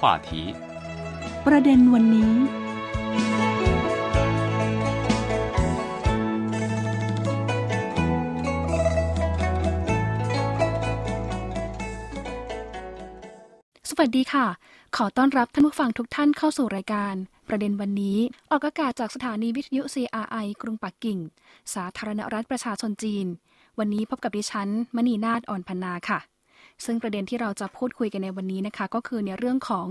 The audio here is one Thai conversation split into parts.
话题ประเด็นวันนี้ สวัสดีค่ะ ขอต้อนรับท่านผู้ฟังทุกท่านเข้าสู่รายการ ประเด็นวันนี้ ออกอากาศจากสถานีวิทยุ CRI กรุงปักกิ่ง สาธารณรัฐประชาชนจีน วันนี้พบกับดิฉัน มณีนาฏอ่อนพันนาค่ะ ซึ่งประเด็นที่เราจะพูดคุยกันในวันนี้นะคะ ก็คือในเรื่องของ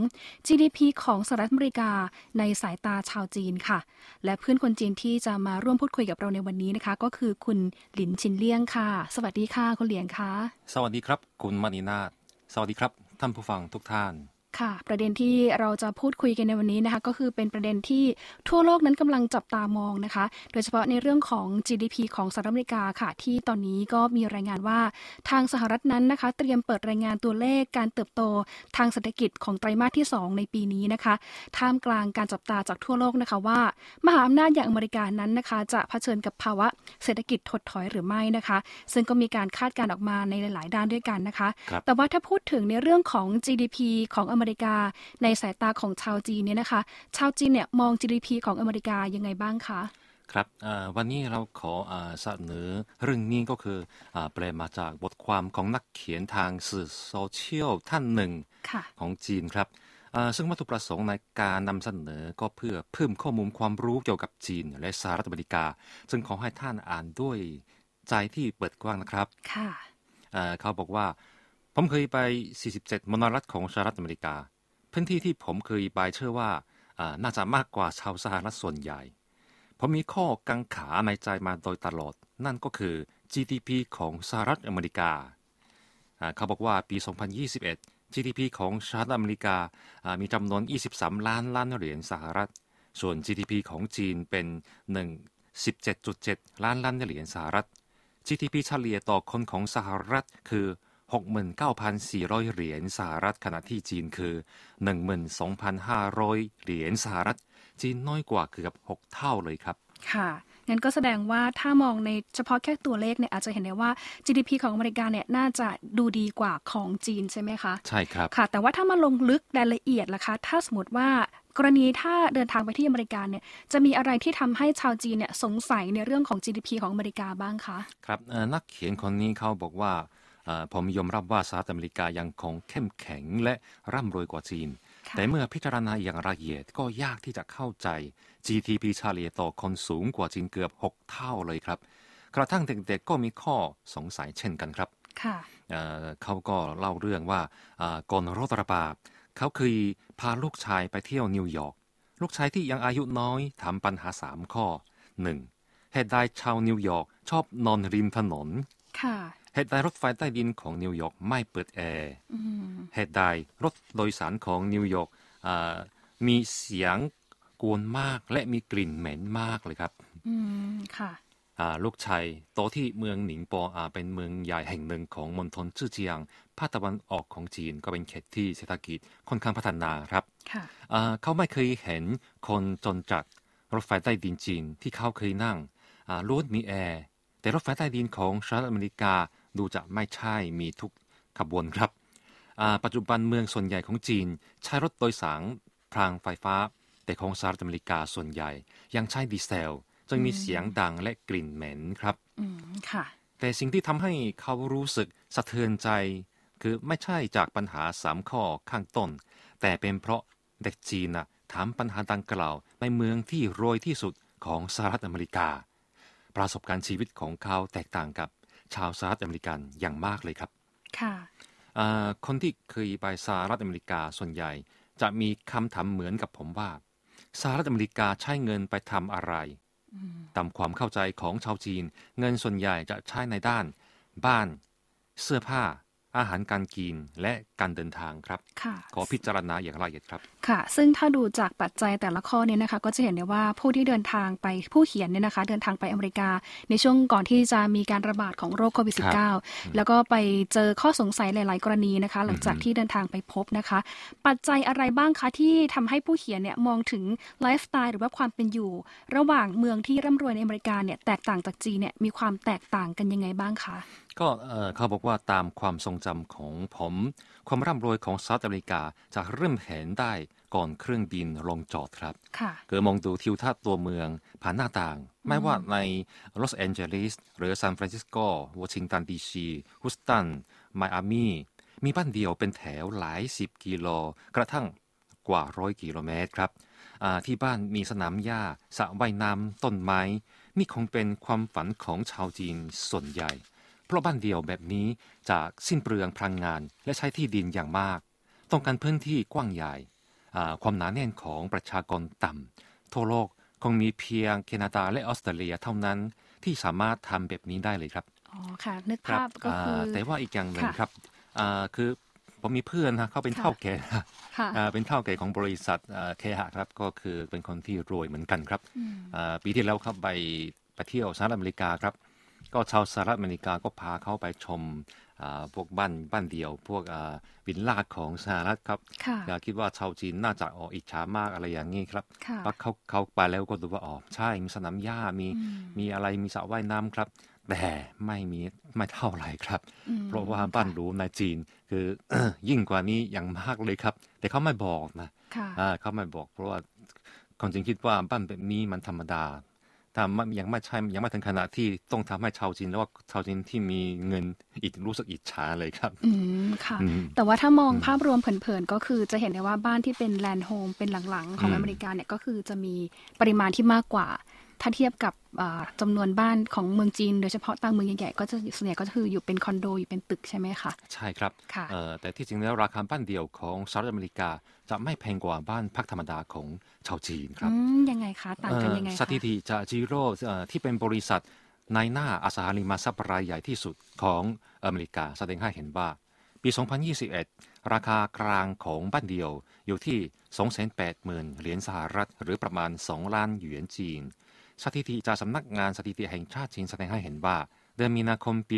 GDP ของสหรัฐอเมริกาในสายตาชาวจีนค่ะ และเพื่อนคนจีนที่จะมาร่วมพูดคุยกับเราในวันนี้นะคะ ก็คือคุณหลินชินเลี่ยงค่ะ สวัสดีค่ะคุณเหลียงค่ะ สวัสดีครับ คุณมณีนาสวัสดีครับ ท่านผู้ฟังทุกท่าน ค่ะ ประเด็นที่เราจะพูดคุยกันในวันนี้นะคะก็คือเป็นประเด็นที่ทั่วโลกนั้นกำลังจับตามองนะคะ โดยเฉพาะในเรื่องของ GDP ของสหรัฐอเมริกาค่ะ ที่ตอนนี้ก็มีรายงานว่าทางสหรัฐนั้นนะคะ เตรียมเปิดรายงานตัวเลขการเติบโตทางเศรษฐกิจของไตรมาสที่ 2 ในปีนี้นะคะ ท่ามกลางการจับตาจากทั่วโลกนะคะว่า มหาอำนาจอย่างอเมริกานั้นนะคะ จะเผชิญกับภาวะเศรษฐกิจถดถอยหรือไม่นะคะ ซึ่งก็มีการคาดการณ์ออกมาในหลาย ๆ ด้านด้วยกันนะคะครับแต่ว่าถ้าพูดถึงในเรื่องของ GDP ของอเมริกา ในสายตาของชาวจีนเนี่ยนะคะ ชาวจีนเนี่ยมอง GDP ของอเมริกายังไงบ้างคะครับอ่าวันนี้เราขออาเสนอเรื่องนี้ก็คืออาแปลมาจากบทความของนักเขียนทางสื่อโซเชียลท่านหนึ่งค่ะของจีนครับอ่าซึ่งวัตถุประสงค์ในการนำเสนอก็เพื่อเพิ่มข้อมูลความรู้เกี่ยวกับจีนและสหรัฐอเมริกา ซึ่งขอให้ท่านอ่านด้วยใจที่เปิดกว้างนะครับค่ะเอ่อเขาบอกว่า ผมเคยไป 47 มณรัฐของสหรัฐอเมริกา พื้นที่ที่ผมเคยไปเชื่อว่าน่าจะมากกว่าชาวสหรัฐส่วนใหญ่ ผมมีข้อกังขาในใจมาโดยตลอด นั่นก็คือ GDP ของสหรัฐอเมริกา เขาบอกว่าปี 2021 GDP ของสหรัฐอเมริกามีจำนวน 23 ล้านล้านเหรียญสหรัฐ ส่วน GDP ของจีนเป็น 1 17.7 ล้านล้านเหรียญสหรัฐ GDP เฉลี่ยต่อคนของสหรัฐคือ 69,400 เหรียญสหรัฐขณะที่จีนคือ 12,500 เหรียญสหรัฐ จีนน้อยกว่าเกือบ 6 เท่าเลยครับ ค่ะงั้นก็แสดงว่าถ้ามองในเฉพาะแค่ตัวเลขเนี่ยอาจจะเห็นได้ว่า GDP ของอเมริกาเนี่ยน่าจะดูดีกว่าของจีนใช่ไหมคะ ใช่ครับ ค่ะ แต่ว่าถ้ามาลงลึกรายละเอียดล่ะคะ ถ้าสมมติว่ากรณีถ้าเดินทางไปที่อเมริกาเนี่ยจะมีอะไรที่ทำให้ชาวจีนเนี่ยสงสัยในเรื่องของ GDP ของอเมริกาบ้างคะ ครับเอ่อนักเขียนคนนี้เขาบอกว่าเอ่อ ผมยอมรับว่าสหรัฐอเมริกายังคงเข้มแข็งและร่ำรวยกว่าจีนค่ะแต่เมื่อพิจารณาอย่างละเอียดก็ยากที่จะเข้าใจ GDP เฉลี่ยต่อคนสูงกว่าจีนเกือบ 6 เท่าเลยครับ กระทั่งเด็กๆก็มีข้อสงสัยเช่นกันครับค่ะเอ่อเขาก็เล่าเรื่องว่าอ่าก่อนโรคระบาดเขาเคยพาลูกชายไปเที่ยวนิวยอร์กลูกชายที่ยังอายุน้อยถามปัญหาสามข้อ 1. เหตุใดชาวนิวยอร์กชอบนอนริมถนน ค่ะ เหตุใดรถไฟใต้ดินของนิวยอร์กไม่เปิดแอร์อืมเหตุใดรถโดยสารของนิวยอร์กอ่ามีเสียงกวนมากและมีกลิ่นเหม็นมากเลยครับอืมค่ะอ่าลูกชายโตที่เมืองหนิงโปอ่าเป็นเมืองใหญ่แห่งหนึ่งของมณฑลเจ้อเจียงภาคตะวันออกของจีนก็เป็นเขตที่เศรษฐกิจค่อนข้างพัฒนาครับค่ะอ่าเขาไม่เคยเห็นคนจนจัดรถไฟใต้ดินจีนที่เขาเคยนั่งอ่าล้วนมีแอร์แต่รถไฟใต้ดินของสหรัฐอเมริกา ดูจะไม่ใช่มีทุกขบวนครับปัจจุบันเมืองส่วนใหญ่ของจีน ใช้รถโดยสารพรางไฟฟ้า แต่ของสหรัฐอเมริกาส่วนใหญ่ ยังใช้ดีเซล จึงมีเสียงดังและกลิ่นเหม็นครับค่ะ แต่สิ่งที่ทำให้เขารู้สึกสะเทือนใจ คือไม่ใช่จากปัญหาสามข้อข้างต้น แต่เป็นเพราะเด็กจีนถามปัญหาดังกล่าว ในเมืองที่รวยที่สุดของสหรัฐอเมริกา ประสบการณ์ชีวิตของเขาแตกต่างกับ ชาวสหรัฐอเมริกันอย่างมากเลยครับค่ะอ่าคนที่เคยไปสหรัฐอเมริกาส่วนใหญ่ จะมีคำถามเหมือนกับผมว่าสหรัฐอเมริกาใช้เงินไปทำอะไรตามความเข้าใจของชาวจีน เงินส่วนใหญ่จะใช้ในด้าน บ้าน เสื้อผ้า อาหารการกินและการเดินทางครับค่ะขอพิจารณาอย่างละเอียดครับค่ะ ซึ่งถ้าดูจากปัจจัยแต่ละข้อเนี่ยนะคะ ก็จะเห็นได้ว่าผู้ที่เดินทางไปผู้เขียนเนี่ยนะคะ เดินทางไปอเมริกา ในช่วงก่อนที่จะมีการระบาดของโรคโควิดครับ -19 แล้วก็ไปเจอข้อสงสัยหลาย ๆ กรณีนะคะ หลังจากที่เดินทางไปพบนะคะ ปัจจัยอะไรบ้างคะที่ทำให้ผู้เขียนเนี่ยมองถึงไลฟ์สไตล์หรือว่าความเป็นอยู่ ระหว่างเมืองที่ร่ำรวยในอเมริกาเนี่ยแตกต่างจากจีนเนี่ยมีความแตกต่างกันยังไงบ้างคะ ก็เอ่อเขาบอกว่าตามความทรงจำของผม ความร่ำรวยของสหรัฐอเมริกาจะเริ่มเห็นได้ก่อนเครื่องบินลงจอดครับค่ะคือมองดูทิวทัศน์ตัวเมืองผ่านหน้าต่าง ไม่ว่าในลอสแอนเจลิสหรือซานฟรานซิสโกวอชิงตันดีซีฮุสตันไมอามีมีบ้านเดียวเป็นแถวหลายสิบกิโล กระทั่งกว่าร้อยกิโลเมตรครับอ่าที่บ้านมีสนามหญ้าสระว่ายน้ำต้นไม้ นี่คงเป็นความฝันของชาวจีนส่วนใหญ่ เพราะบ้านเดียวแบบนี้จะสิ้นเปลืองพลังงานและใช้ที่ดินอย่างมาก ต้องการพื้นที่กว้างใหญ่อ่าความหนาแน่นของประชากรต่ำทั่วโลกคงมีเพียงแคนาดาและออสเตรเลียเท่านั้นที่สามารถทำแบบนี้ได้เลยครับอ๋อค่ะนึกครัภาพก็คือาแต่ว่าอีกอย่างหนึ่งค่ะครับอ่าคือผมมีเพื่อนนะเขาเป็นค่ะเท่าแก่นะค่ะอ่าเป็นเท่าแก่ของบริษัทอ่าเคหะครับ ก็คือเป็นคนที่รวยเหมือนกันครับอ่าปีที่แล้วครับไปไปเที่ยวสหรัฐอเมริกาครับ ก็ชาวสหรัฐอเมริกาก็พาเขาไปชมอ่าพวกบ้านบ้านเดี่ยว พวกอ่าวิลล่าของสหรัฐครับค่ะอย่าคิดว่าชาวจีนน่าจะอ๋ออิจฉามากอะไรอย่างนี้ครับค่ะแล้วเขาเขาไปแล้วก็ดูว่าอ๋อใช่มีสนามหญ้ามีมีอะไรมีสระว่ายน้ำครับ แต่ไม่มีไม่เท่าไหร่ครับอืมเพราะว่าบ้านหรูในจีน คือยิ่งกว่านี้อย่างมากเลยครับ แต่เขาไม่บอกนะค่ะอ่าเขาไม่บอก เพราะว่าคนจีนคิดว่าบ้านแบบนี้มันธรรมดา ถ้าไม่ยังไม่ใช่ยังไม่ถึงขนาดที่ต้องทำให้ชาวจีนแล้วว่าชาวจีนที่มีเงินอิจรู้สึกอิจฉาเลยครับ อืมค่ะอืมแต่ว่าถ้ามองภาพรวมเผินๆก็คือจะเห็นได้ว่าบ้านที่เป็น land home เป็นหลังๆ ของอืมอเมริกาเนี่ยก็คือจะมีปริมาณที่มากกว่า ถ้าเทียบกับอ่าจำนวนบ้านของเมืองจีน โดยเฉพาะต่างเมืองใหญ่ๆก็จะส่วนใหญ่ก็คืออยู่เป็นคอนโดอยู่เป็นตึกใช่ไหมคะใช่ครับค่ะเอ่อแต่ที่จริงแล้วราคาบ้านเดี่ยวของสหรัฐอเมริกา จะไม่แพงกว่าบ้านพักธรรมดาของชาวจีนครับอืมยังไงคะต่างกันยังไงเอ่อคะสถิติจากจีโร่เอ่อที่เป็นบริษัทในหน้าอสังหาริมทรัพย์รายใหญ่ที่สุดของอเมริกาแสดงให้เห็นว่า ปี 2021 ราคากลางของบ้านเดียวอยู่ที่ 280,000 เหรียญสหรัฐ หรือประมาณ 2 ล้านหยวนจีน สถิติจากสำนักงานสถิติแห่งชาติจีนแสดงให้เห็นว่า เดือนมีนาคมปี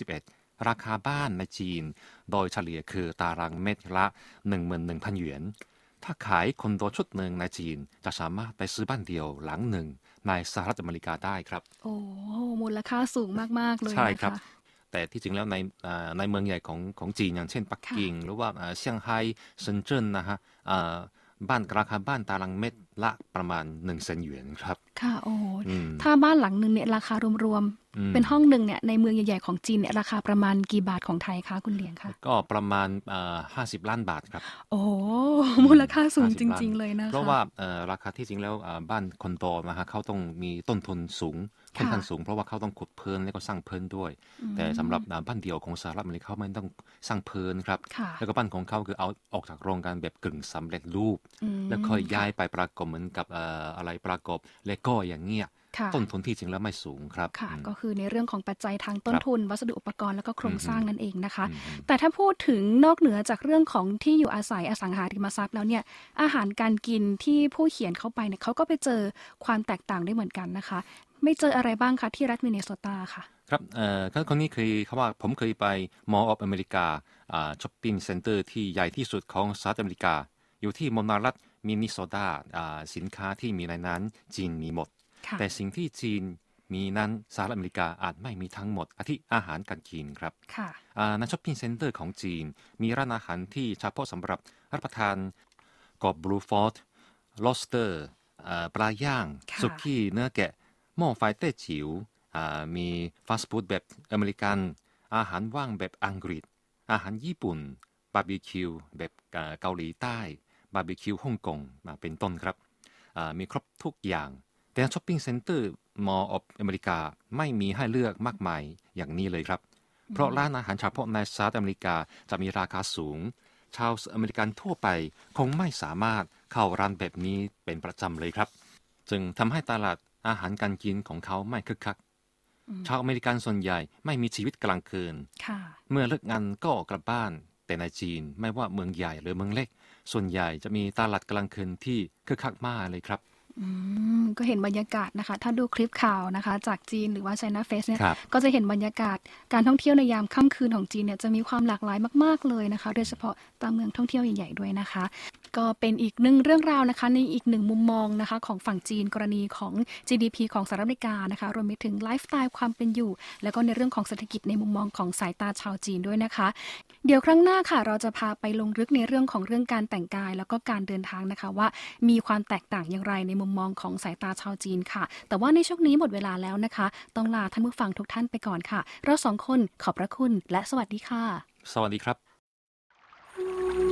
2021 ราคาบ้านในจีน โดยเฉลี่ยคือตารางเมตรละ 11,000 หยวน ถ้าขายคอนโดชุดหนึ่งในจีน จะสามารถไปซื้อบ้านเดียวหลังหนึ่งในสหรัฐอเมริกาได้ครับ โอ้มูลค่าสูงมากๆเลยใช่นะครัคะบแต่ที่จริงแล้วในอ่าในเมืองใหญ่ของของจีนอย่างเช่นปักกิ่ง หรือว่าอ่าเซี่ยงไฮ้เซินเจิ้นนะฮะอ่าบ้านราคาบ้านตารางเมตร ละประมาณ1นึ่งแสนหยวนครับ ค่ะโอ้อืมถ้าบ้านหลังหนึ่งเนี่ยราคารวมอืมๆ เป็นห้องหนึ่งเนี่ยในเมืองใหญ่ๆของจีนเนี่ยราคาประมาณกี่บาทของไทยคะคุณเหลียงคะก็ประมาณห้าสิบล้านบาทครับ โอ้โหมูลค่าสูง50จริง ๆ เลยนะคะเพราะว่าเอ่อราคาที่จริงแล้วอ่าบ้านคอนโดนะฮะเขาต้องมีต้นทุนสูงค่อนข้างสูงเพราะว่าเขาต้องขุดเพลินแล้วก็สร้างเพลินด้วย แต่สำหรับอ่าบ้านเดี่ยวของสหรัฐอเมริกาเขาไม่ต้องสร้างเพลินครับค่ะแล้วก็บ้านของเขาคือเอาออกจากโรงงานแบบกึ่งสำเร็จรูปอืมแล้วค่อยย้ายไปประกอบเหมือนกับเอ่ออะไรประกอบเลโก้อย่างเงี้ยค่ะต้นทุนที่จริงแล้วไม่สูงครับค่ะอืมก็คือในเรื่องของปัจจัยทางต้นครับทุน วัสดุอุปกรณ์แล้วก็โครงสร้างอืมนั่นเองนะคะอืมแต่ถ้าพูดถึงนอกเหนือจากเรื่องของที่อยู่อาศัยอสังหาริมทรัพย์แล้วเนี่ยอาหารการกินที่ผู้เขียนเข้าไปเนี่ยเขาก็ไปเจอความแตกต่างได้เหมือนกันนะคะ ไปเจออะไรบ้างคะที่รัฐมินเนโซตาค่ะครับเอ่อคนคนนี้เคยเขาว่าผมเคยไป Mall of America อ่า shopping center ที่ใหญ่ที่สุดของสหรัฐอเมริกา อยู่ที่มอนารัฐ มินนิโซตาอ่าสินค้าที่มีในนั้นจีนมีหมดค่ะแต่สิ่งที่จีนมีนั้นสหรัฐอเมริกาอาจไม่มีทั้งหมดอาทิอาหารการกินครับค่ะอ่าใน shopping center ของจีน มีร้านอาหารที่เฉพาะสำหรับรับประทานกอบบลูฟอร์ดลอสเตอร์ปลาย่างค่ะสุกี้เนื้อแกะ หม้อไฟเต้จิ๋วอ่ามีฟาสต์ฟู้ดแบบอเมริกัน อาหารว่างแบบอังกฤษ อาหารญี่ปุ่น บาร์บีคิวแบบอ่าเกาหลีใต้ บาร์บีคิวฮ่องกงอ่าเป็นต้นครับอ่ามีครบทุกอย่าง แต่ shopping center Mall of America ไม่มีให้เลือกมากมายอย่างนี้เลยครับ เพราะร้านอาหารเฉพาะในสหรัฐอเมริกาจะมีราคาสูง ชาวอเมริกันทั่วไปคงไม่สามารถเข้าร้านแบบนี้เป็นประจำเลยครับ จึงทำให้ตลาดอาหารการกินของเขาไม่คึกคัก ชาวอเมริกันส่วนใหญ่ไม่มีชีวิตกลางคืนค่ะเมื่อเลิกงานก็กลับบ้าน แต่ในจีนไม่ว่าเมืองใหญ่หรือเมืองเล็ก ส่วนใหญ่จะมีตลาดกลางคืนที่คึกคักมากเลยครับอืมก็เห็นบรรยากาศนะคะ ถ้าดูคลิปข่าวนะคะ จากจีนหรือว่า China Face เนี่ยครับก็จะเห็นบรรยากาศการท่องเที่ยวในยามค่ำคืนของจีนเนี่ยจะมีความหลากหลายมาก ๆเลยนะคะ โดยเฉพาะตามเมืองท่องเที่ยวใหญ่ๆด้วยนะคะ ก็เป็นอีกหนึ่งเรื่องราวนะคะในอีกหนึ่งมุมมองนะคะของฝั่งจีนกรณีของ GDP ของสหรัฐอเมริกานะคะรวมไปถึงไลฟ์สไตล์ความเป็นอยู่ แล้วก็ในเรื่องของเศรษฐกิจในมุมมองของสายตาชาวจีนด้วยนะคะ เดี๋ยวครั้งหน้าค่ะ เราจะพาไปลงลึกในเรื่องของเรื่องการแต่งกาย แล้วก็การเดินทางนะคะว่า มีความแตกต่างอย่างไรในมุมมองของสายตาชาวจีนค่ะ แต่ว่าในช่วงนี้หมดเวลาแล้วนะคะ ต้องลาท่านผู้ฟังทุกท่านไปก่อนค่ะ เราสองคนขอบพระคุณและสวัสดีค่ะ สวัสดีครับ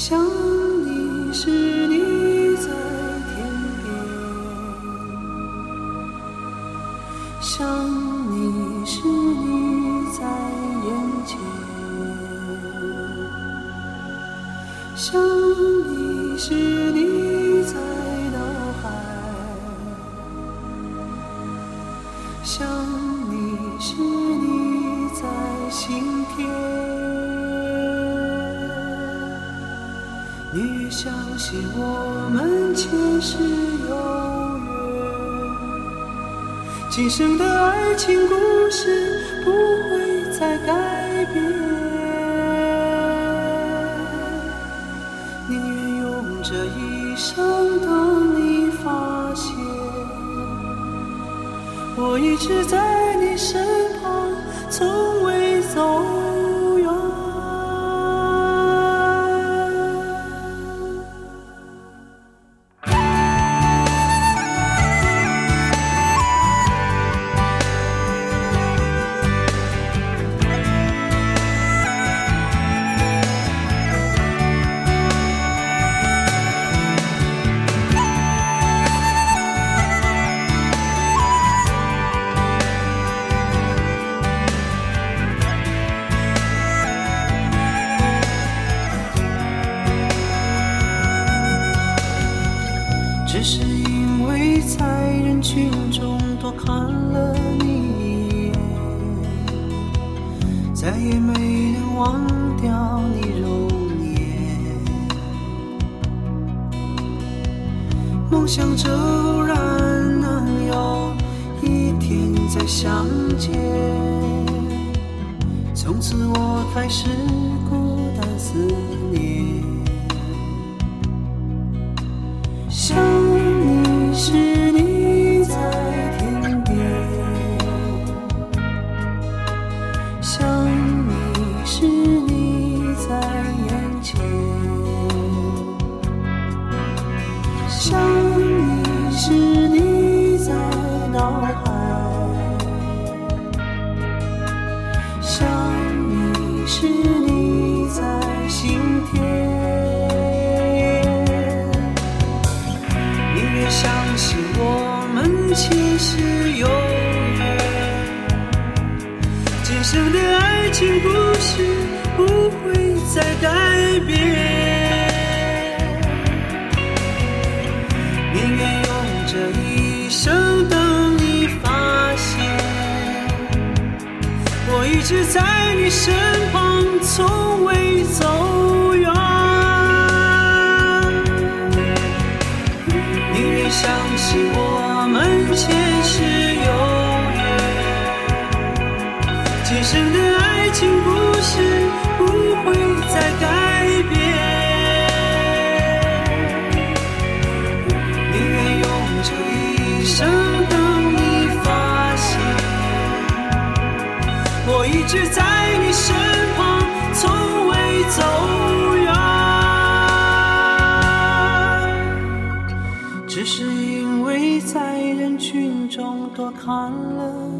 想你时，你越相信我们前世有缘，今生的爱情故事不会再改变。宁愿用这一生等你发现，我一直在再相见。从此我开始孤单思念。想今生的爱情故事不会再改变宁愿用这一生等你发现我一直在你身旁从未走是在你身旁，从未走远。只是因为在人群中多看了。